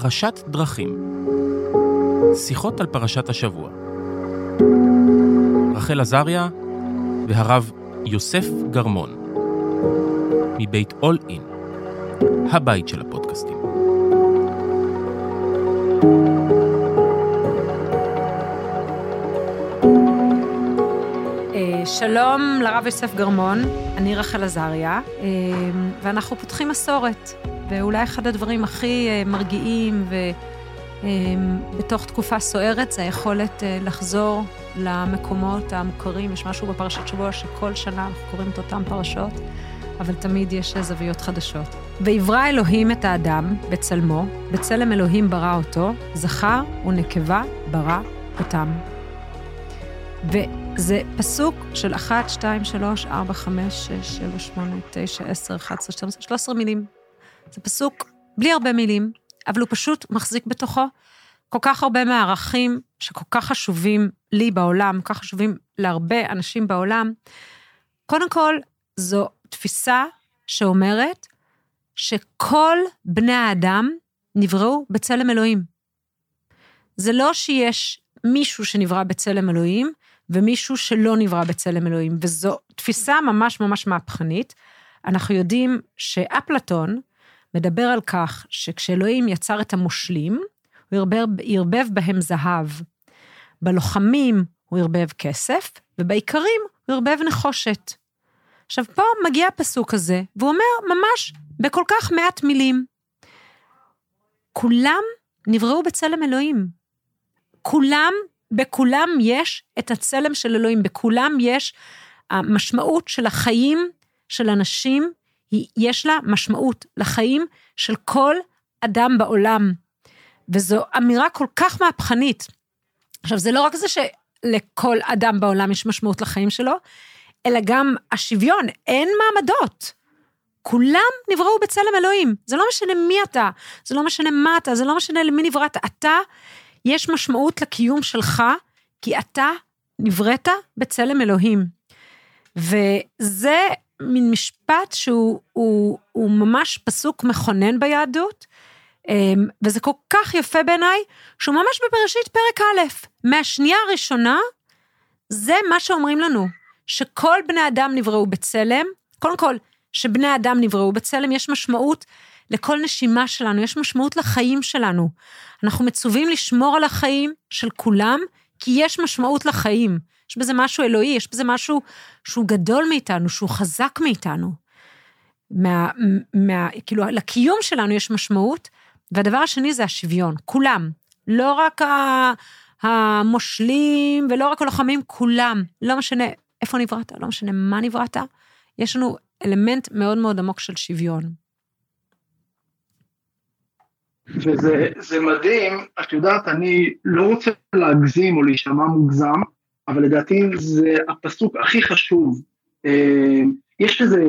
פרשת דרכים. שיחות על פרשת השבוע. רחל עזריה והרב יוסף גרמון, מבית אול אין, הבית של הפודקאסטים. אה, שלום לרב יוסף גרמון, אני רחל עזריה, אה, ואנחנו פותחים מסורת, ואולי אחד הדברים הכי אה, מרגיעים ובתוך תקופה סוערת זה היכולת לחזור למקומות המוכרים. יש משהו בפרשת שבוע שכל שנה אנחנו קוראים את אותן פרשות, אבל תמיד יש זוויות חדשות. ויברא אלוהים את האדם בצלמו, בצלם אלוהים ברא אותו, זכר ונקבה ברא אותם. וזה פסוק של 1, 2, 3, 4, 5, 6, 7, 8, 9, 10, 11, 12, 13 מילים. זה פסוק בלי הרבה מילים, אבל הוא פשוט מחזיק בתוכו כל כך הרבה מהערכים שכל כך חשובים לי בעולם, כל כך חשובים להרבה אנשים בעולם. קודם כל, זו תפיסה שאומרת שכל בני האדם נבראו בצלם אלוהים. זה לא שיש מישהו שנברא בצלם אלוהים, ומישהו שלא נברא בצלם אלוהים, וזו תפיסה ממש ממש מהפכנית. אנחנו יודעים שאפלטון מדבר על כך שכשאלוהים יצר את המושלים, הוא ערבב, ערבב בהם זהב. בלוחמים הוא ערבב כסף, ובאיכרים הוא ערבב נחושת. עכשיו, פה מגיע הפסוק הזה, והוא אומר ממש בכל כך מעט מילים, כולם נבראו בצלם אלוהים. כולם בכולם יש את הצלם של אלוהים, בכולם יש המשמעות של החיים של אנשים, יש לה משמעות לחיים של כל אדם בעולם. וזו אמירה כל כך מהפכנית. עכשיו, זה לא רק זה שלכל אדם בעולם יש משמעות לחיים שלו, אלא גם השוויון, אין מעמדות. כולם נבראו בצלם אלוהים. זה לא משנה מי אתה, זה לא משנה מה אתה, זה לא משנה למי נבראת. אתה יש משמעות לקיום שלך, כי אתה נבראת בצלם אלוהים. וזה מין משפט שהוא הוא, הוא ממש פסוק מכונן ביהדות, אמ, וזה כל כך יפה בעיניי, שהוא ממש בבראשית פרק א', מהשנייה הראשונה, זה מה שאומרים לנו, שכל בני אדם נבראו בצלם, קודם כל, שבני אדם נבראו בצלם, יש משמעות לכל נשימה שלנו, יש משמעות לחיים שלנו. אנחנו מצווים לשמור על החיים של כולם, כי יש משמעות לחיים. יש בזה משהו אלוהי, יש בזה משהו שהוא גדול מאיתנו, שהוא חזק מאיתנו. מה, מה, כאילו, לקיום שלנו יש משמעות, והדבר השני זה השוויון, כולם. לא רק המושלים ולא רק הלוחמים, כולם. לא משנה איפה נבראת, לא משנה מה נבראת, יש לנו אלמנט מאוד מאוד עמוק של שוויון. וזה מדהים, את יודעת, אני לא רוצה להגזים או להישמע מוגזם, אבל לדעתי זה הפסוק הכי חשוב. אה, יש איזה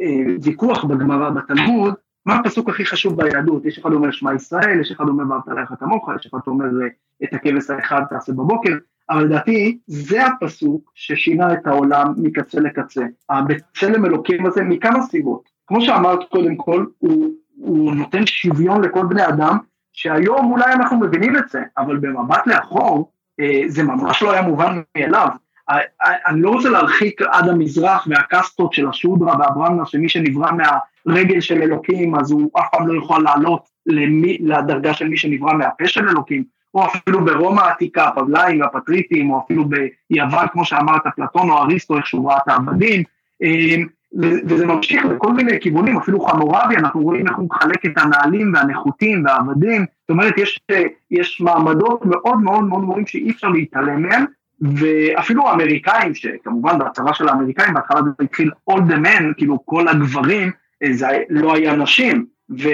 אה, ויכוח בגמרא, בתלמוד, מה הפסוק הכי חשוב ביהדות? יש אחד אומר שמע ישראל, יש אחד אומר ואהבת עליך כמוך, יש אחד אומר את הכבש האחד תעשה בבוקר, אבל לדעתי זה הפסוק ששינה את העולם מקצה לקצה. הבצלם אלוקים הזה מכמה סיבות. כמו שאמרת קודם כל, הוא הוא נותן שוויון לכל בני אדם, שהיום אולי אנחנו מבינים את זה, אבל במבט לאחור, אה, זה ממש לא היה מובן מאליו. אה, אה, אני לא רוצה להרחיק עד המזרח והקסטות של השודרה והברמנה, שמי שנברא מהרגל של אלוקים, אז הוא אף פעם לא יכול לעלות למי, לדרגה של מי שנברא מהפה של אלוקים, או אפילו ברומא העתיקה, הפבלאים והפטריטים, או אפילו ביוון, כמו שאמרת, פלטון או אריסטו, איך שהוא ראה את העבדים. וזה ממשיך לכל מיני כיוונים, אפילו חמורבי, אנחנו רואים איך הוא מחלק את הנעלים והנחותים והעבדים, זאת אומרת, יש, יש מעמדות מאוד מאוד מאוד גבוהים שאי אפשר להתעלם מהם, ואפילו האמריקאים, שכמובן בהצהרה של האמריקאים, בהתחלה זה התחיל all the men, כאילו כל הגברים, זה לא היה נשים, ו...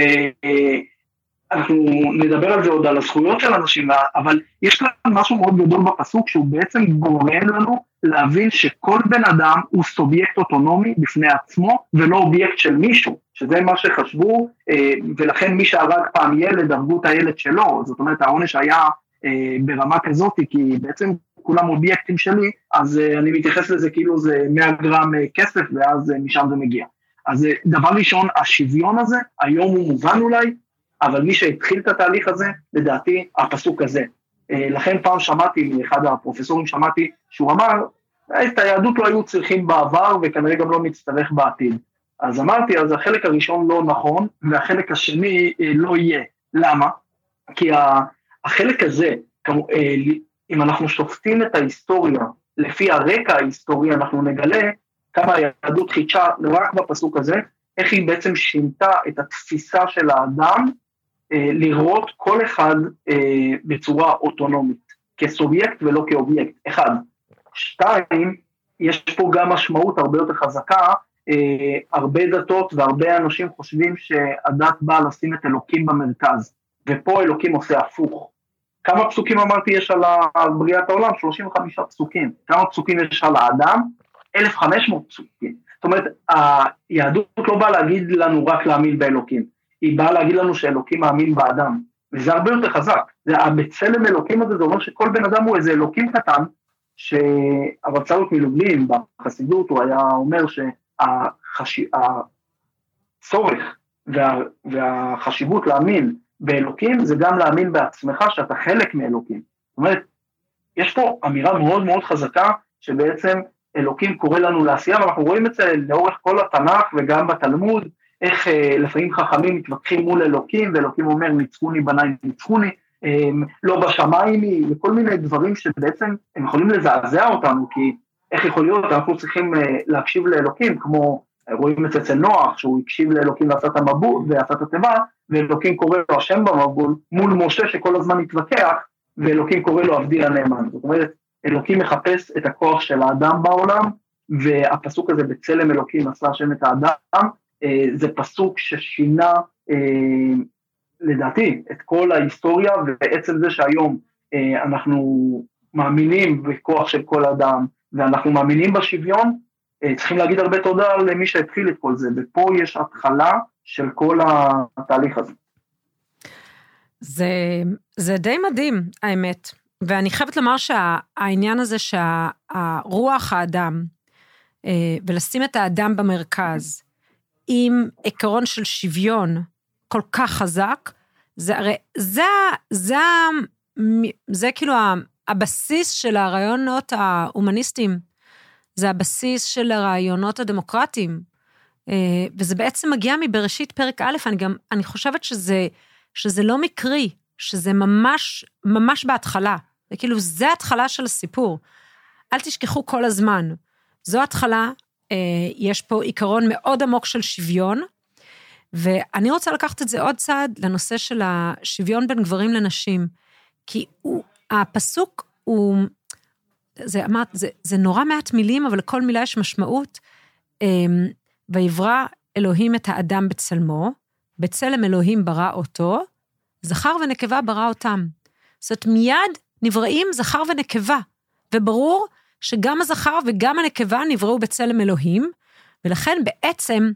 אנחנו נדבר על זה עוד, על הזכויות של אנשים, אבל יש כאן משהו מאוד גדול בפסוק שהוא בעצם גורם לנו להבין שכל בן אדם הוא סובייקט אוטונומי בפני עצמו ולא אובייקט של מישהו, שזה מה שחשבו, אה, ולכן מי שהרג פעם ילד, הרגו את הילד שלו, זאת אומרת העונש היה אה, ברמה כזאת, כי בעצם כולם אובייקטים שלי, אז אה, אני מתייחס לזה כאילו זה 100 גרם כסף ואז משם זה מגיע. אז דבר ראשון, השוויון הזה, היום הוא מובן אולי, אבל מי שהתחיל את התהליך הזה, לדעתי, הפסוק הזה. אה, לכן פעם שמעתי מאחד הפרופסורים, שמעתי שהוא אמר, את היהדות לא היו צריכים בעבר וכנראה גם לא נצטרך בעתיד. אז אמרתי, אז החלק הראשון לא נכון, והחלק השני אה, לא יהיה. למה? כי החלק הזה, אה, אם אנחנו שופטים את ההיסטוריה לפי הרקע ההיסטורי, אנחנו נגלה כמה היהדות חידשה רק בפסוק הזה, איך היא בעצם שינתה את התפיסה של האדם לראות כל אחד אה, בצורה אוטונומית, כסובייקט ולא כאובייקט, אחד. שתיים, יש פה גם משמעות הרבה יותר חזקה, אה, הרבה דתות והרבה אנשים חושבים שהדת באה לשים את אלוקים במרכז, ופה אלוקים עושה הפוך. כמה פסוקים אמרתי יש על בריאת העולם? 35 פסוקים. כמה פסוקים יש על האדם? 1,500 פסוקים. זאת אומרת, היהדות לא באה להגיד לנו רק להאמין באלוקים, היא באה להגיד לנו שאלוקים מאמין באדם, וזה הרבה יותר חזק. זה הבצלם אלוקים הזה, זה אומר שכל בן אדם הוא איזה אלוקים קטן, שהרב צלוק מלובלין בחסידות, הוא היה אומר שהצורך וה, והחשיבות להאמין באלוקים זה גם להאמין בעצמך שאתה חלק מאלוקים. זאת אומרת, יש פה אמירה מאוד מאוד חזקה שבעצם אלוקים קורא לנו לעשייה, ואנחנו רואים את זה לאורך כל התנ"ך וגם בתלמוד, איך אה, לפעמים חכמים מתווכחים מול אלוקים, ואלוקים אומר ניצחוני בניי ניצחוני, אה, לא בשמיים היא, וכל מיני דברים שבעצם הם יכולים לזעזע אותנו, כי איך יכול להיות, אנחנו צריכים אה, להקשיב לאלוקים, כמו רואים את זה אצל נוח, שהוא הקשיב לאלוקים ועשה את המבול ועשה את התיבה, ואלוקים קורא לו השם במבול, מול משה שכל הזמן התווכח, ואלוקים קורא לו עבדי הנאמן. זאת אומרת, אלוקים מחפש את הכוח של האדם בעולם, והפסוק הזה בצלם אלוקים עשה השם את האדם, זה פסוק ששינה אה, לדעתי את כל ההיסטוריה, ועצם זה שהיום אה, אנחנו מאמינים בכוח של כל אדם, ואנחנו מאמינים בשוויון, צריכים להגיד הרבה תודה למי שהתחיל את כל זה, ופה יש התחלה של כל התהליך הזה. זה, זה די מדהים, האמת. ואני חייבת לומר שהעניין הזה שהרוח האדם, אה, ולשים את האדם במרכז, עם עיקרון של שוויון כל כך חזק, זה הרי, זה, זה, זה, זה כאילו הבסיס של הרעיונות ההומניסטיים, זה הבסיס של הרעיונות הדמוקרטיים, אה, וזה בעצם מגיע מבראשית פרק א', אני גם, אני חושבת שזה, שזה לא מקרי, שזה ממש, ממש בהתחלה. וכאילו, זה ההתחלה של הסיפור. אל תשכחו כל הזמן. זו התחלה, יש פה עיקרון מאוד עמוק של שוויון, ואני רוצה לקחת את זה עוד צעד לנושא של השוויון בין גברים לנשים. כי הוא, הפסוק הוא, זה, אמרת, זה, זה נורא מעט מילים, אבל לכל מילה יש משמעות. אה, ויברא אלוהים את האדם בצלמו, בצלם אלוהים ברא אותו, זכר ונקבה ברא אותם. זאת אומרת, מיד נבראים זכר ונקבה, וברור שגם הזכר וגם הנקבה נבראו בצלם אלוהים, ולכן בעצם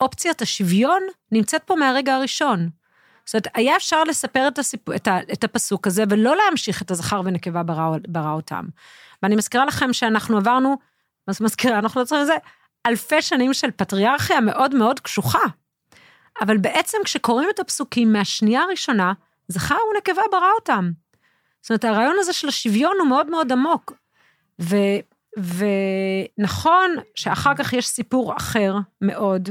אופציית השוויון נמצאת פה מהרגע הראשון. זאת אומרת, היה אפשר לספר את, הסיפ... את, ה... את הפסוק הזה ולא להמשיך את הזכר ונקבה ברא, ברא אותם. ואני מזכירה לכם שאנחנו עברנו, מה זה מזכירה? אנחנו לא צריכים לזה, אלפי שנים של פטריארכיה מאוד מאוד קשוחה. אבל בעצם כשקוראים את הפסוקים מהשנייה הראשונה, זכר ונקבה ברא אותם. זאת אומרת, הרעיון הזה של השוויון הוא מאוד מאוד עמוק. ו, ונכון שאחר כך יש סיפור אחר מאוד,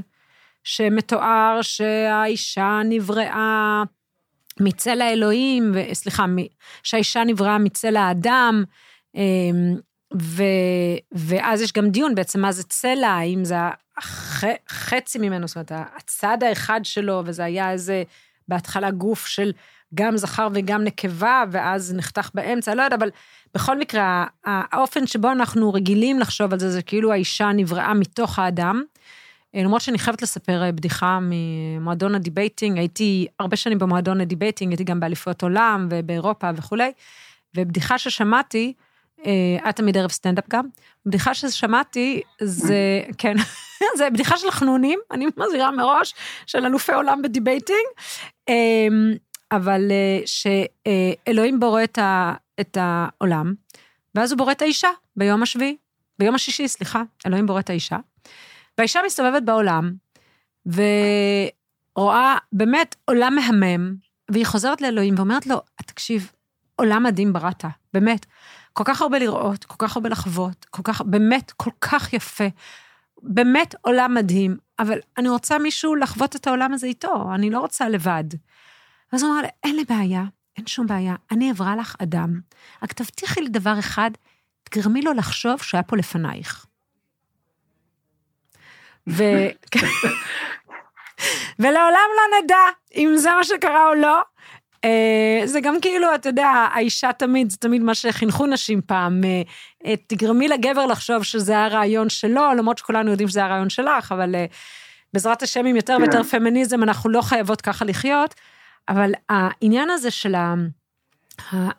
שמתואר שהאישה נבראה מצל האלוהים, סליחה, שהאישה נבראה מצל האדם, אמ, ו, ואז יש גם דיון בעצם מה זה צלע, האם זה הח, חצי ממנו, זאת אומרת, הצד האחד שלו, וזה היה איזה, בהתחלה גוף של גם זכר וגם נקבה, ואז נחתך באמצע, לא יודע, אבל בכל מקרה, האופן שבו אנחנו רגילים לחשוב על זה, זה כאילו האישה נבראה מתוך האדם. למרות שאני חייבת לספר אה, בדיחה ממועדון ה debating, הייתי הרבה שנים במועדון ה debating, הייתי גם באליפויות עולם ובאירופה וכולי, ובדיחה ששמעתי, אה, היה תמיד ערב סטנדאפ גם, בדיחה ששמעתי זה, כן, זה בדיחה של חנונים, אני מזהירה מראש, של אלופי עולם ב debating. אבל אה, שאלוהים בורא את, ה, את העולם, ואז הוא בורא את האישה ביום השביעי, ביום השישי, סליחה, אלוהים בורא את האישה, והאישה מסתובבת בעולם, ו, רואה באמת עולם מהמם, והיא חוזרת לאלוהים ואומרת לו, תקשיב, עולם מדהים בראת, באמת. כל כך הרבה לראות, כל כך הרבה לחוות, כל כך, באמת, כל כך יפה. באמת עולם מדהים, אבל אני רוצה מישהו לחוות את העולם הזה איתו, אני לא רוצה לבד. ואז הוא אמר לה, אין לי בעיה, אין שום בעיה, אני אעברה לך אדם, רק תבטיחי לי דבר אחד, תגרמי לו לחשוב שהיה פה לפנייך. ו... ולעולם לא נדע אם זה מה שקרה או לא. Uh, זה גם כאילו, אתה יודע, האישה תמיד, זה תמיד מה שחינכו נשים פעם, uh, uh, תגרמי לגבר לחשוב שזה הרעיון שלו, למרות שכולנו יודעים שזה הרעיון שלך, אבל בעזרת השם עם יותר ויותר כן. פמיניזם, אנחנו לא חייבות ככה לחיות, אבל העניין הזה של ה...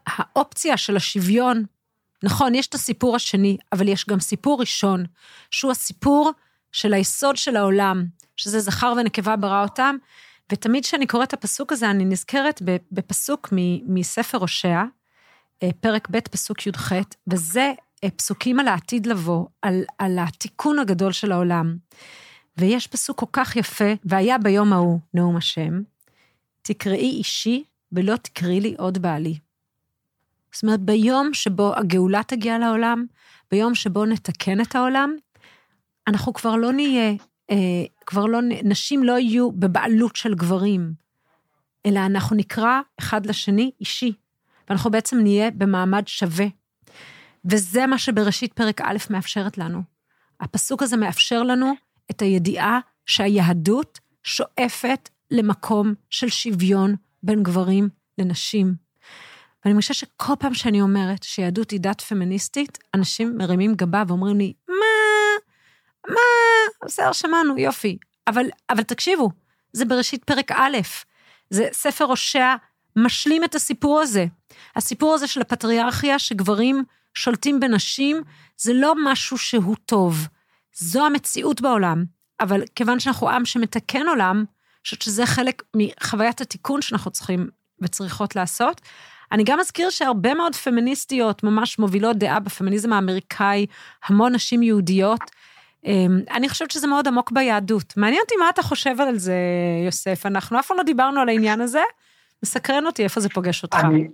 האופציה של השוויון, נכון, יש את הסיפור השני, אבל יש גם סיפור ראשון, שהוא הסיפור של היסוד של העולם, שזה זכר ונקבה ברא אותם, ותמיד כשאני קוראת את הפסוק הזה, אני נזכרת בפסוק מספר הושע, אה, פרק ב', פסוק י"ח, וזה אה, פסוקים על העתיד לבוא, על, על התיקון הגדול של העולם. ויש פסוק כל כך יפה, והיה ביום ההוא, נאום השם, תקראי אישי ולא תקראי לי עוד בעלי. זאת אומרת, ביום שבו הגאולה תגיע לעולם, ביום שבו נתקן את העולם, אנחנו כבר לא נהיה, אה, כבר לא, נשים לא יהיו בבעלות של גברים, אלא אנחנו נקרא אחד לשני אישי, ואנחנו בעצם נהיה במעמד שווה. וזה מה שבראשית פרק א' מאפשרת לנו. הפסוק הזה מאפשר לנו את הידיעה שהיהדות שואפת למקום של שוויון בין גברים לנשים. ואני חושבת שכל פעם שאני אומרת שיהדות היא דת פמיניסטית, אנשים מרימים גבה ואומרים לי, מה? מה? בסדר, שמענו, יופי. אבל, אבל תקשיבו, זה בראשית פרק א', זה ספר הושע משלים את הסיפור הזה. הסיפור הזה של הפטריארכיה, שגברים שולטים בנשים, זה לא משהו שהוא טוב. זו המציאות בעולם. אבל כיוון שאנחנו עם שמתקן עולם, חושבת שזה חלק מחוויית התיקון שאנחנו צריכים וצריכות לעשות. אני גם אזכיר שהרבה מאוד פמיניסטיות ממש מובילות דעה בפמיניזם האמריקאי, המון נשים יהודיות. אמ, אני חושבת שזה מאוד עמוק ביהדות. מעניין אותי מה אתה חושב על זה, יוסף. אנחנו אף פעם לא דיברנו על העניין הזה. מסקרן אותי איפה זה פוגש אותך. אני,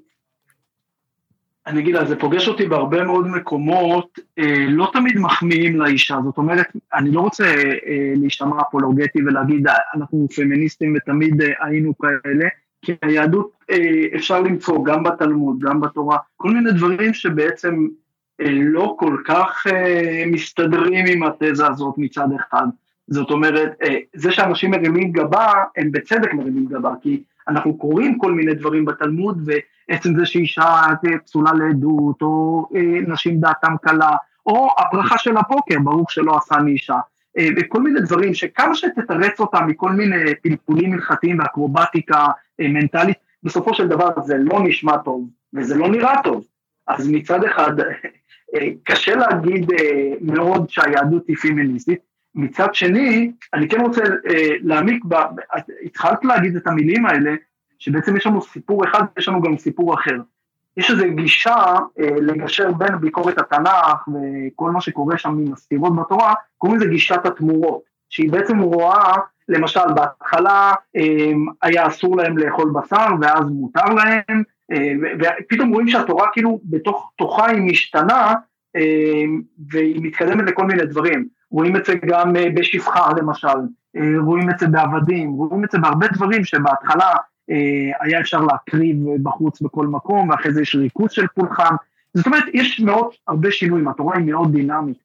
אני אגיד לה, זה פוגש אותי בהרבה מאוד מקומות, אה, לא תמיד מחמיאים לאישה, זאת אומרת, אני לא רוצה אה, להשתמע אפולוגטי ולהגיד, אנחנו פמיניסטים ותמיד אה, היינו כאלה, כי היהדות אה, אפשר למצוא גם בתלמוד, גם בתורה, כל מיני דברים שבעצם אה, לא כל כך אה, מסתדרים עם התזה הזאת מצד אחד. זאת אומרת, זה שאנשים מרימים גבה, הם בצדק מרימים גבה, כי אנחנו קוראים כל מיני דברים בתלמוד, ועצם זה שאישה פסולה לעדות, או נשים דעתם קלה, או הברכה של הפוקר, ברוך שלא עשה מאישה. וכל מיני דברים שכמה שתתרץ אותם מכל מיני פלפולים הלכתיים ואקרובטיקה מנטלית, בסופו של דבר זה לא נשמע טוב וזה לא נראה טוב. אז מצד אחד קשה להגיד אה, מאוד שהיהדות היא פימיניסטית, מצד שני, אני כן רוצה אה, להעמיק, ב... התחלת להגיד את המילים האלה, שבעצם יש לנו סיפור אחד, יש לנו גם סיפור אחר. יש איזו גישה אה, לגשר בין ביקורת התנ"ך וכל מה שקורה שם עם הסתירות בתורה, קוראים לזה גישת התמורות, שהיא בעצם רואה, למשל בהתחלה אה, היה אסור להם לאכול בשר ואז מותר להם, אה, ופתאום רואים שהתורה כאילו בתוך תוכה היא משתנה אה, והיא מתקדמת לכל מיני דברים. רואים את זה גם אה, בשפחה למשל, רואים את זה בעבדים, רואים את זה בהרבה דברים שבהתחלה היה אפשר להקריב בחוץ בכל מקום, ואחרי זה יש ריכוז של פולחן. זאת אומרת, יש מאוד הרבה שינויים, התורה היא מאוד דינמית.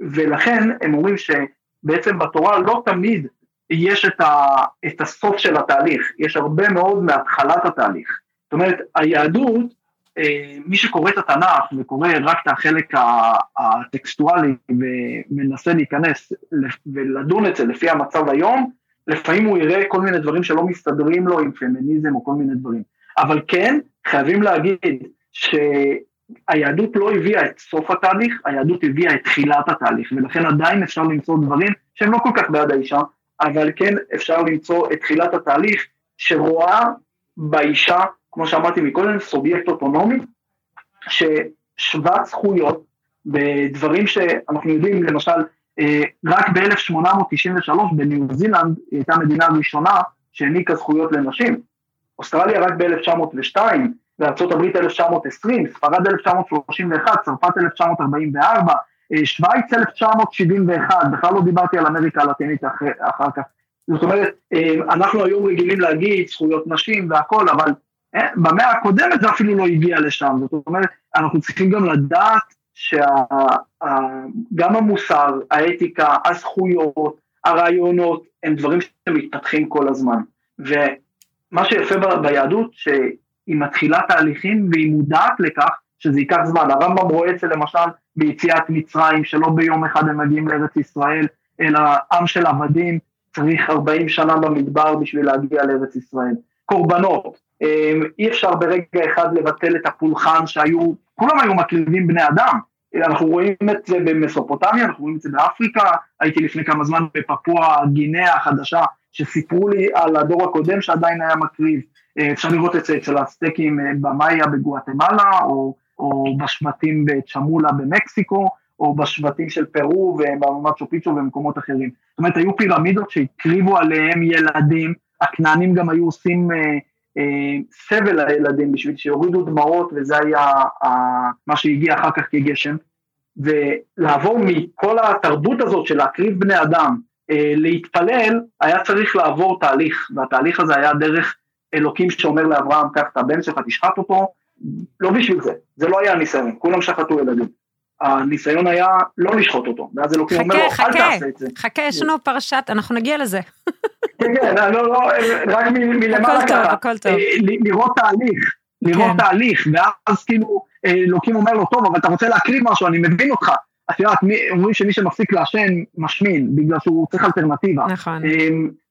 ולכן הם אומרים שבעצם בתורה לא תמיד יש את, ה, את הסוף של התהליך, יש הרבה מאוד מהתחלת התהליך. זאת אומרת, היהדות, אה, מי שקורא את התנ"ך וקורא רק את החלק הטקסטואלי ומנסה להיכנס ולדון את זה לפי המצב היום, לפעמים הוא יראה כל מיני דברים שלא מסתדרים לו עם פמיניזם או כל מיני דברים. אבל כן, חייבים להגיד שהיהדות לא הביאה את סוף התהליך, היהדות הביאה את תחילת התהליך, ולכן עדיין אפשר למצוא דברים שהם לא כל כך בעד האישה, אבל כן אפשר למצוא את תחילת התהליך שרואה באישה כמו שאמרתי מקודם, סובייקט אוטונומי, ששוות זכויות בדברים שאנחנו יודעים, למשל, אה, רק ב-1893 בניו זילנד היא הייתה המדינה הראשונה שהעניקה זכויות לנשים. אוסטרליה רק ב-1902, וארה"ב 1920, ספרד 1931, צרפת 1944, אה, שווייץ 1971, בכלל לא דיברתי על אמריקה הלטינית אחר, אחר כך. זאת אומרת, אה, אנחנו היום רגילים להגיד זכויות נשים והכל, אבל במאה הקודמת זה אפילו לא הגיע לשם. זאת אומרת, אנחנו צריכים גם לדעת שגם המוסר, האתיקה, הזכויות, הרעיונות, הם דברים שמתפתחים כל הזמן. ומה שיפה ביהדות, שהיא מתחילה תהליכים והיא מודעת לכך שזה ייקח זמן. הרמב"ם רואה את זה למשל ביציאת מצרים, שלא ביום אחד הם מגיעים לארץ ישראל, אלא עם של עבדים, צריך 40 שנה במדבר בשביל להגיע לארץ ישראל. קורבנות, אה, אי אפשר ברגע אחד לבטל את הפולחן שהיו, כולם היו מקריבים בני אדם, אנחנו רואים את זה במסופוטמיה, אנחנו רואים את זה באפריקה, הייתי לפני כמה זמן בפפוע גינאה החדשה, שסיפרו לי על הדור הקודם שעדיין היה מקריב, אה, אפשר לראות את זה אצל הסטייקים אה, במאיה בגואטמלה, או, או בשבטים בצ'מולה במקסיקו, או בשבטים של פרו ובמצ'ו פיצ'ו ובמקומות אחרים. זאת אומרת, היו פירמידות שהקריבו עליהם ילדים, הכנענים גם היו עושים אה, אה, סבל לילדים בשביל שיורידו דמעות, וזה היה אה, מה שהגיע אחר כך כגשם. ולעבור מכל התרבות הזאת של להקריב בני אדם, אה, להתפלל, היה צריך לעבור תהליך, והתהליך הזה היה דרך אלוקים שאומר לאברהם, קח את הבן שלך, תשחט אותו, לא בשביל זה, זה לא היה הניסיון, כולם שחטו ילדים. הניסיון היה לא לשחוט אותו, ואז אלוקים אומר לו, אל תעשה את זה. חכה, יש לנו פרשת, אנחנו נגיע לזה. כן, כן, לא, לא, רק מלמעלה ככה. הכל טוב, אה, לראות תהליך, לראות כן. תהליך, ואז כאילו אה, אלוקים אומר לו, טוב, אבל אתה רוצה להקריב משהו, אני מבין אותך. את יודעת, אומרים שמי שמפסיק לעשן משמין, בגלל שהוא צריך אלטרנטיבה. נכון. אה,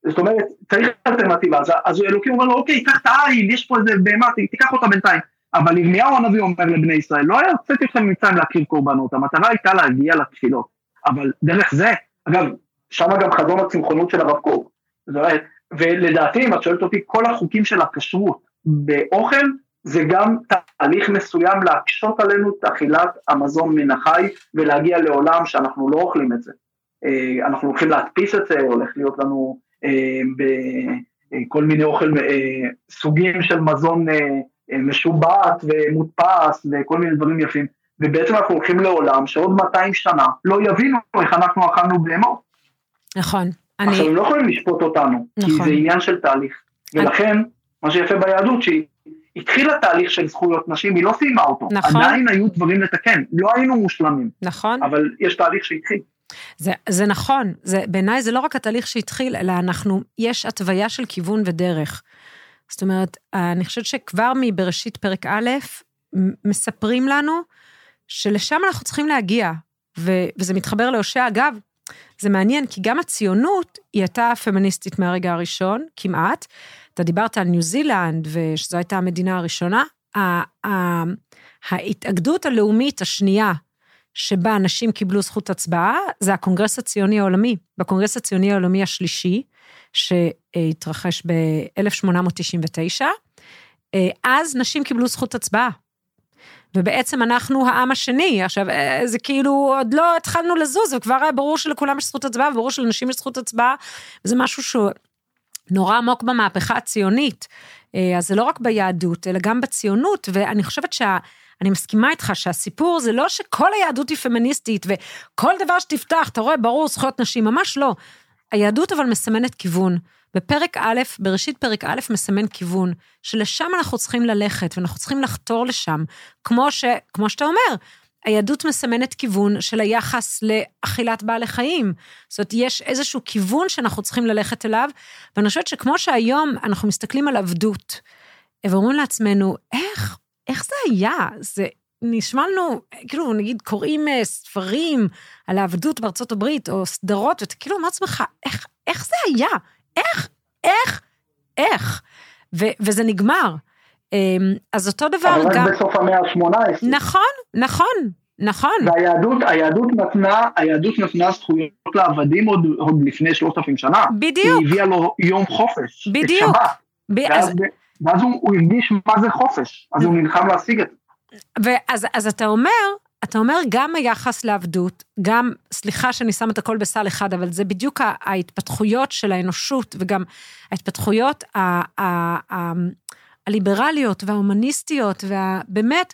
זאת אומרת, צריך אלטרנטיבה, אז אלוקים אומר לו, אוקיי, קח את העין, יש פה איזה בהמה, תיקח אותה בינתיים. אבל ירמיהו הנביא אומר לבני ישראל, לא היה הוצאתי אתכם ממצרים להקריב קורבנות, המטרה הייתה להגיע לתפילות. אבל דרך זה, אגב, שם גם חזון הצמחונות של הרב קוק. ולדעתי, אם את שואלת אותי, כל החוקים של הכשרות באוכל, זה גם תהליך מסוים להקשות עלינו את אכילת המזון מן החי ולהגיע לעולם שאנחנו לא אוכלים את זה. אה, אנחנו הולכים להדפיס את זה, הולך להיות לנו אה, בכל מיני אוכל, אה, סוגים של מזון משובט ומודפס וכל מיני דברים יפים, ובעצם אנחנו הולכים לעולם שעוד 200 שנה לא יבינו איך אנחנו אכלנו בהמות. נכון. אני... עכשיו, הם לא יכולים לשפוט אותנו, נכון. כי זה עניין של תהליך. ולכן, אני... מה שיפה ביהדות, שהיא התחילה תהליך של זכויות נשים, היא לא סיימה אותו. נכון. עדיין היו דברים לתקן, לא היינו מושלמים. נכון. אבל יש תהליך שהתחיל. זה, זה נכון, זה, בעיניי זה לא רק התהליך שהתחיל, אלא אנחנו, יש התוויה של כיוון ודרך. זאת אומרת, אני חושבת שכבר מבראשית פרק א', מספרים לנו שלשם אנחנו צריכים להגיע, ו, וזה מתחבר להושע. אגב, זה מעניין, כי גם הציונות היא הייתה פמיניסטית מהרגע הראשון, כמעט. אתה דיברת על ניו זילנד, ושזו הייתה המדינה הראשונה. ההתאגדות הלאומית השנייה, שבה נשים קיבלו זכות הצבעה, זה הקונגרס הציוני העולמי. בקונגרס הציוני העולמי השלישי, שהתרחש ב-1899, אז נשים קיבלו זכות הצבעה. ובעצם אנחנו העם השני. עכשיו, אה, זה כאילו, עוד לא התחלנו לזוז, וכבר היה ברור שלכולם יש זכות הצבעה, וברור שלנשים יש זכות הצבעה, וזה משהו שהוא נורא עמוק במהפכה הציונית. אה, אז זה לא רק ביהדות, אלא גם בציונות, ואני חושבת שה... אני מסכימה איתך שהסיפור זה לא שכל היהדות היא פמיניסטית, וכל דבר שתפתח, אתה רואה, ברור, זכויות נשים, ממש לא. היהדות אבל מסמנת כיוון. בפרק א', בראשית פרק א', מסמן כיוון, שלשם אנחנו צריכים ללכת, ואנחנו צריכים לחתור לשם. כמו, ש, כמו שאתה אומר, היהדות מסמנת כיוון של היחס לאכילת בעלי חיים. זאת אומרת, יש איזשהו כיוון שאנחנו צריכים ללכת אליו, ואני חושבת שכמו שהיום אנחנו מסתכלים על עבדות, ואומרים לעצמנו, איך, איך זה היה? זה נשמע לנו, כאילו, נגיד, קוראים אה, ספרים על העבדות בארצות הברית, או סדרות, ואתה כאילו אומר לעצמך, איך, איך זה היה? איך, איך, איך? ו, וזה נגמר. אמ, אז אותו דבר אבל גם... אבל בסוף המאה ה-18. נכון, נכון, נכון. והיהדות, היהדות נתנה, היהדות נתנה זכויות לעבדים עוד, עוד לפני שלושת אלפים שנה. בדיוק. היא הביאה לו יום חופש. בדיוק. ב... ואז, אז... ואז הוא, הוא הרגיש מה זה חופש, אז הוא נלחם להשיג את זה. ואז אז אתה אומר, אתה אומר, גם היחס לעבדות, גם, סליחה שאני שם את הכל בסל אחד, אבל זה בדיוק ההתפתחויות של האנושות, וגם ההתפתחויות הליברליות וההומניסטיות, ובאמת,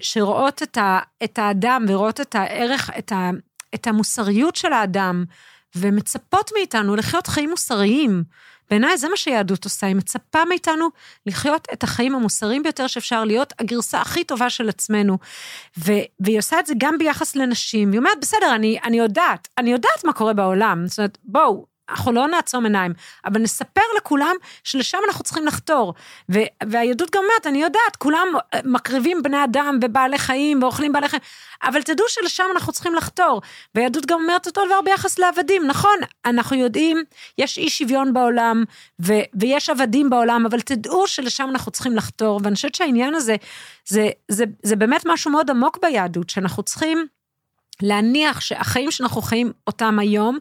שרואות את, ה, את האדם ורואות את הערך, את, ה, את המוסריות של האדם, ומצפות מאיתנו לחיות חיים מוסריים. בעיניי זה מה שיהדות עושה, היא מצפה מאיתנו לחיות את החיים המוסריים ביותר שאפשר להיות הגרסה הכי טובה של עצמנו. ו- והיא עושה את זה גם ביחס לנשים, היא אומרת, בסדר, אני, אני יודעת, אני יודעת מה קורה בעולם, זאת אומרת, בואו, אנחנו לא נעצום עיניים, אבל נספר לכולם שלשם אנחנו צריכים לחתור. ו- והיהדות גם אומרת, אני יודעת, כולם מקריבים בני אדם ובעלי חיים ואוכלים בעלי חיים, אבל תדעו שלשם אנחנו צריכים לחתור. והיהדות גם אומרת אותו דבר ביחס לעבדים, נכון, אנחנו יודעים, יש אי שוויון בעולם, ו- ויש עבדים בעולם, אבל תדעו שלשם אנחנו צריכים לחתור, ואני חושבת שהעניין הזה, זה, זה, זה באמת משהו מאוד עמוק ביהדות, שאנחנו צריכים להניח שהחיים שאנחנו חיים אותם היום,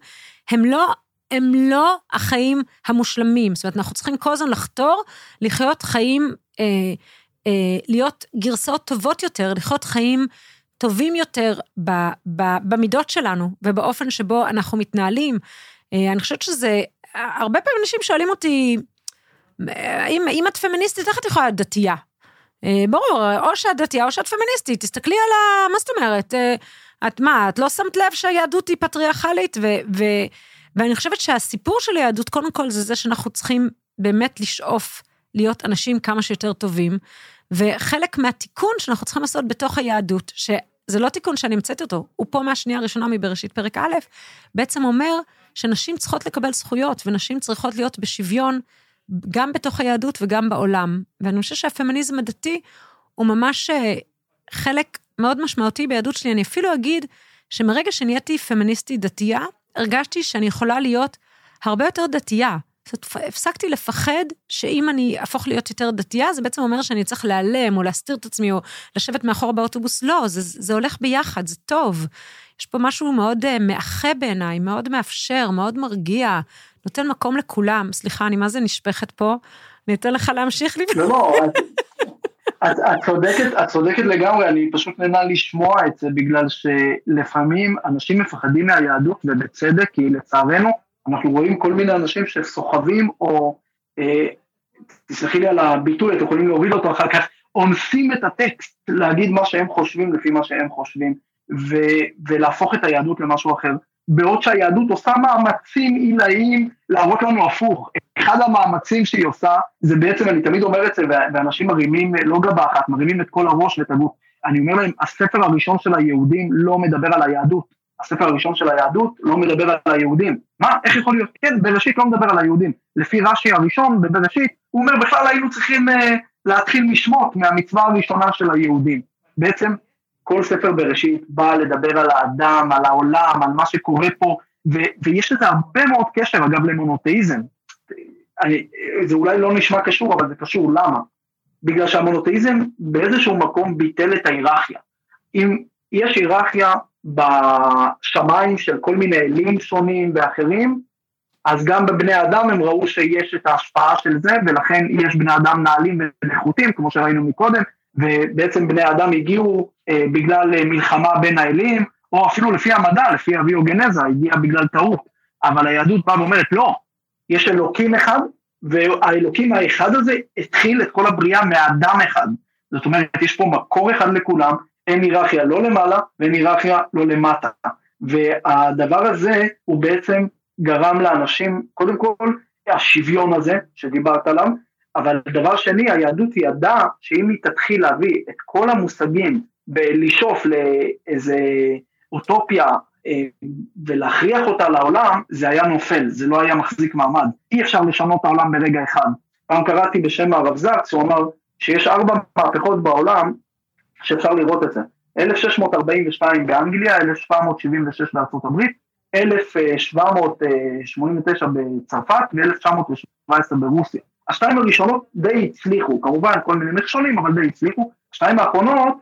הם לא הם לא החיים המושלמים. זאת אומרת, אנחנו צריכים כל הזמן לחתור, לחיות חיים, אה, אה, להיות גרסאות טובות יותר, לחיות חיים טובים יותר ב, ב, במידות שלנו ובאופן שבו אנחנו מתנהלים. אה, אני חושבת שזה, הרבה פעמים אנשים שואלים אותי, אם, אם את פמיניסטית, איך את יכולה להיות דתייה? אה, ברור, או שאת דתייה או שאת פמיניסטית, תסתכלי על ה... מה זאת אומרת? אה, את מה, את לא שמת לב שהיהדות היא פטריארכלית? ו... ו ואני חושבת שהסיפור של היהדות, קודם כל, זה זה שאנחנו צריכים באמת לשאוף להיות אנשים כמה שיותר טובים, וחלק מהתיקון שאנחנו צריכים לעשות בתוך היהדות, שזה לא תיקון שאני המצאתי אותו, הוא פה מהשנייה הראשונה מבראשית פרק א', בעצם אומר שנשים צריכות לקבל זכויות, ונשים צריכות להיות בשוויון גם בתוך היהדות וגם בעולם. ואני חושבת שהפמיניזם הדתי הוא ממש אה, חלק מאוד משמעותי ביהדות שלי. אני אפילו אגיד שמרגע שנהייתי פמיניסטית דתייה, הרגשתי שאני יכולה להיות הרבה יותר דתייה. זאת אומרת, הפסקתי לפחד שאם אני אהפוך להיות יותר דתייה, זה בעצם אומר שאני צריך להיעלם, או להסתיר את עצמי, או לשבת מאחור באוטובוס. לא, זה, זה הולך ביחד, זה טוב. יש פה משהו מאוד uh, מאחה בעיניי, מאוד מאפשר, מאוד מרגיע, נותן מקום לכולם. סליחה, אני מה זה נשפכת פה? אני אתן לך להמשיך לי. לא, לא, את, את, צודקת, את צודקת לגמרי, אני פשוט נהנה לשמוע את זה, בגלל שלפעמים אנשים מפחדים מהיהדות, ובצדק, כי לצערנו, אנחנו רואים כל מיני אנשים שסוחבים, או, אה, תסלחי לי על הביטוי, אתם יכולים להוריד אותו אחר כך, אונסים את הטקסט להגיד מה שהם חושבים לפי מה שהם חושבים, ו, ולהפוך את היהדות למשהו אחר. בעוד שהיהדות עושה מאמצים עילאיים להראות לנו הפוך. אחד המאמצים שהיא עושה, זה בעצם, אני תמיד אומר את זה, ואנשים מרימים, לא גבה אחת, מרימים את כל הראש ואת הגוף. אני אומר להם, הספר הראשון של היהודים לא מדבר על היהדות. הספר הראשון של היהדות לא מדבר על היהודים. מה, איך יכול להיות? כן, בראשית לא מדבר על היהודים. לפי רש"י הראשון, בבראשית, הוא אומר, בכלל היינו צריכים uh, להתחיל משמות מהמצווה הראשונה של היהודים. בעצם כל ספר בראשית בא לדבר על האדם, על העולם, על מה שקורה פה, ו- ויש לזה הרבה מאוד קשר, אגב, למונותאיזם. אני, זה אולי לא נשמע קשור, אבל זה קשור, למה? בגלל שהמונותאיזם באיזשהו מקום ביטל את ההיררכיה. אם יש היררכיה בשמיים של כל מיני אלים שונים ואחרים, אז גם בבני אדם הם ראו שיש את ההשפעה של זה, ולכן יש בני אדם נעלים ונחותים, כמו שראינו מקודם, ובעצם בני אדם הגיעו אה, בגלל אה, מלחמה בין האלים, או אפילו לפי המדע, לפי הביוגנזה, הגיע בגלל טעות. אבל היהדות באה ואומרת, לא, יש אלוקים אחד, והאלוקים האחד הזה התחיל את כל הבריאה מאדם אחד. זאת אומרת, יש פה מקור אחד לכולם, אין היררכיה לא למעלה ואין היררכיה לא למטה. והדבר הזה הוא בעצם גרם לאנשים, קודם כל, השוויון הזה שדיברת עליו, אבל דבר שני, היהדות ידעה שאם היא תתחיל להביא את כל המושגים ולשאוף לאיזה אוטופיה אה, ולהכריח אותה לעולם, זה היה נופל, זה לא היה מחזיק מעמד. אי אפשר לשנות את העולם ברגע אחד. פעם קראתי בשם הרב זקס, הוא אמר שיש ארבע מהפכות בעולם שאפשר לראות את זה. 1642 באנגליה, 1776 בארצות הברית, 1789 בצרפת ו-1917 ברוסיה. השתיים הראשונות די הצליחו, כמובן כל מיני מכשולים, אבל די הצליחו. השתיים האחרונות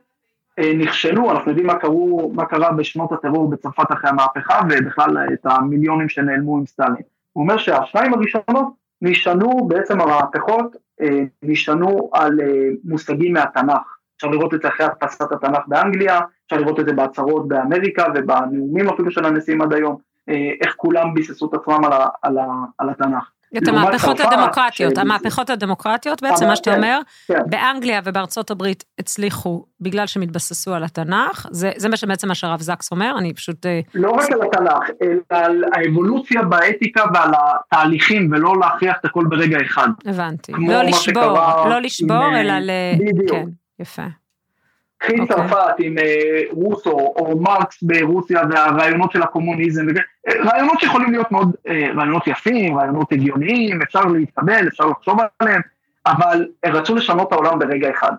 אה, נכשלו, אנחנו יודעים מה, קרו, מה קרה בשנות הטרור בצרפת אחרי המהפכה, ובכלל את המיליונים שנעלמו עם סטלין. הוא אומר שהשתיים הראשונות נשענו, בעצם המהפכות אה, נשענו על אה, מושגים מהתנ"ך. אפשר לראות את זה אחרי הדפסת התנ"ך באנגליה, אפשר לראות את זה בהצהרות באמריקה ובנאומים אפילו של הנשיאים עד היום, אה, איך כולם ביססו את עצמם על, ה, על, ה, על התנ"ך. את המהפכות הדמוקרטיות, המהפכות הדמוקרטיות בעצם, מה שאתה כן, אומר, כן. באנגליה ובארצות הברית הצליחו בגלל שהם התבססו על התנ"ך, זה, זה בעצם מה שהרב זקס אומר, אני פשוט... אה, לא רק על התנ"ך, אלא על האבולוציה באתיקה ועל התהליכים, ולא להכריח את הכל ברגע אחד. הבנתי, לא לשבור, לא לשבור, אלא ל... בדיוק. כן, יפה. קחי okay. אוקיי. צרפת עם אה, רוסו או מרקס ברוסיה והרעיונות של הקומוניזם, אה, רעיונות שיכולים להיות מאוד אה, רעיונות יפים, רעיונות הגיוניים, אפשר להתקבל, אפשר לחשוב עליהם, אבל הם רצו לשנות את העולם ברגע אחד,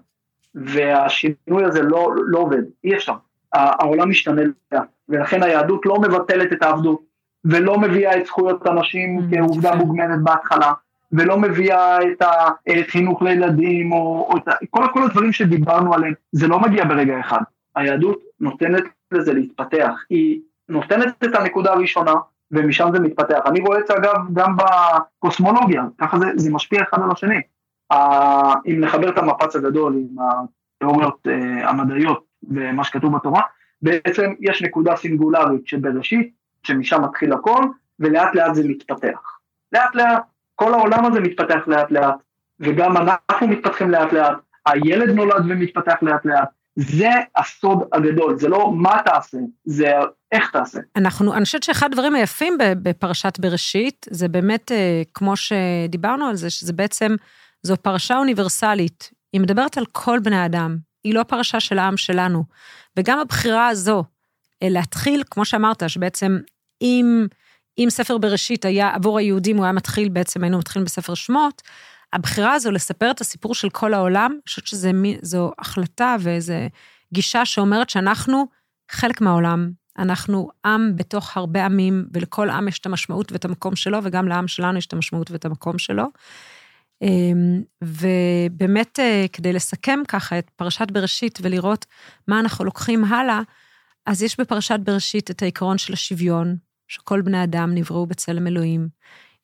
והשינוי הזה לא, לא עובד, אי אפשר, העולם משתנה לאט, ולכן היהדות לא מבטלת את העבדות, ולא מביאה את זכויות הנשים mm, כעובדה מוגמרת בהתחלה, ולא מביאה את החינוך לילדים, או, או את כל, כל הדברים שדיברנו עליהם, זה לא מגיע ברגע אחד. היהדות נותנת לזה להתפתח, היא נותנת את הנקודה הראשונה, ומשם זה מתפתח. אני רואה את זה אגב גם בקוסמולוגיה, ככה זה, זה משפיע אחד על השני. אם נחבר את המפץ הגדול עם התיאוריות אה, המדעיות ומה שכתוב בתורה, בעצם יש נקודה סינגולרית שבראשית, שמשם מתחיל הכל, ולאט לאט זה מתפתח. לאט לאט כל העולם הזה מתפתח לאט לאט, וגם אנחנו מתפתחים לאט לאט, הילד נולד ומתפתח לאט לאט. זה הסוד הגדול, זה לא מה תעשה, זה איך תעשה. אנחנו, אני חושבת שאחד הדברים היפים בפרשת בראשית, זה באמת, אה, כמו שדיברנו על זה, שזה בעצם, זו פרשה אוניברסלית. היא מדברת על כל בני אדם, היא לא פרשה של העם שלנו. וגם הבחירה הזו, אה, להתחיל, כמו שאמרת, שבעצם אם... אם ספר בראשית היה עבור היהודים, הוא היה מתחיל, בעצם היינו מתחילים בספר שמות, הבחירה הזו לספר את הסיפור של כל העולם, אני חושבת שזו החלטה ואיזו גישה שאומרת שאנחנו חלק מהעולם. אנחנו עם בתוך הרבה עמים, ולכל עם יש את המשמעות ואת המקום שלו, וגם לעם שלנו יש את המשמעות ואת המקום שלו. אמ, ובאמת, אה, כדי לסכם ככה את פרשת בראשית ולראות מה אנחנו לוקחים הלאה, אז יש בפרשת בראשית את העיקרון של השוויון, שכל בני אדם נבראו בצלם אלוהים.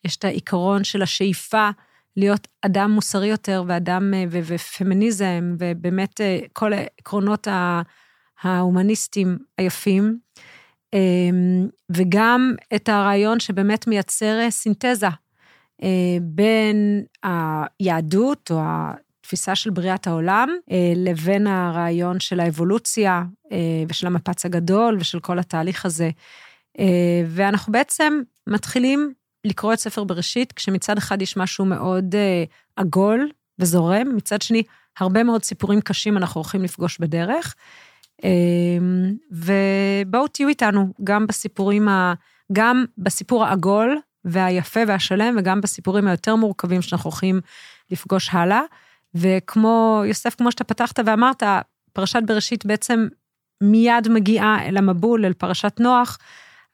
יש את העיקרון של השאיפה להיות אדם מוסרי יותר ואדם אה, ו- ופמיניזם, ובאמת אה, כל העקרונות ההומניסטיים היפים. אמ, וגם את הרעיון שבאמת מייצר אה, סינתזה בין היהדות או התפיסה של בריאת העולם, לבין הרעיון של האבולוציה ושל המפץ הגדול ושל כל התהליך הזה ואנחנו בעצם מתחילים לקרוא את ספר בראשית, כשמצד אחד יש משהו מאוד אה, עגול וזורם, מצד שני, הרבה מאוד סיפורים קשים אנחנו הולכים לפגוש בדרך. אה, ובואו תהיו איתנו גם בסיפורים, ה... גם בסיפור העגול והיפה והשלם, וגם בסיפורים היותר מורכבים שאנחנו הולכים לפגוש הלאה. וכמו, יוסף, כמו שאתה פתחת ואמרת, פרשת בראשית בעצם מיד מגיעה אל המבול, אל פרשת נוח,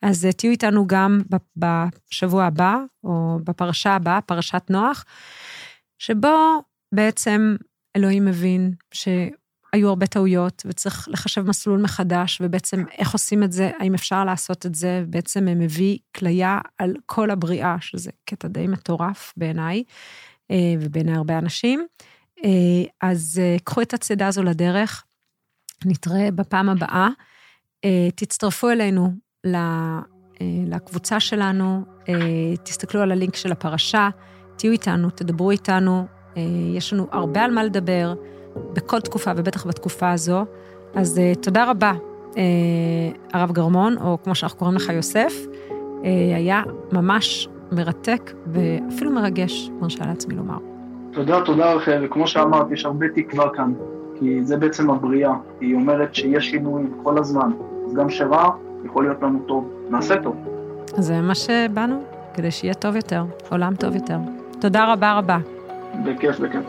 אז אה, תהיו איתנו גם בשבוע הבא, או בפרשה הבאה, פרשת נוח, שבו בעצם אלוהים מבין שהיו הרבה טעויות, וצריך לחשב מסלול מחדש, ובעצם איך עושים את זה, האם אפשר לעשות את זה, בעצם מביא כליה על כל הבריאה, שזה קטע די מטורף בעיניי, אה, ובעיני הרבה אנשים. אה, אז קחו את הצידה הזו לדרך, נתראה בפעם הבאה. תצטרפו אלינו לקבוצה שלנו, אה, תסתכלו על הלינק של הפרשה, תהיו איתנו, תדברו איתנו, אה, יש לנו הרבה על מה לדבר בכל תקופה, ובטח בתקופה הזו. אז תודה רבה, הרב גרמון, או כמו שאנחנו קוראים לך, יוסף. היה ממש מרתק ואפילו מרגש, מרשה לעצמי לומר. תודה, תודה רחל, וכמו שאמרת, יש הרבה תקווה כאן, כי זה בעצם הבריאה. היא אומרת שיש שינוי כל הזמן, אז גם שרע יכול להיות לנו טוב, נעשה טוב. זה מה שבאנו, כדי שיהיה טוב יותר, עולם טוב יותר. תודה רבה רבה. בכיף, בכיף.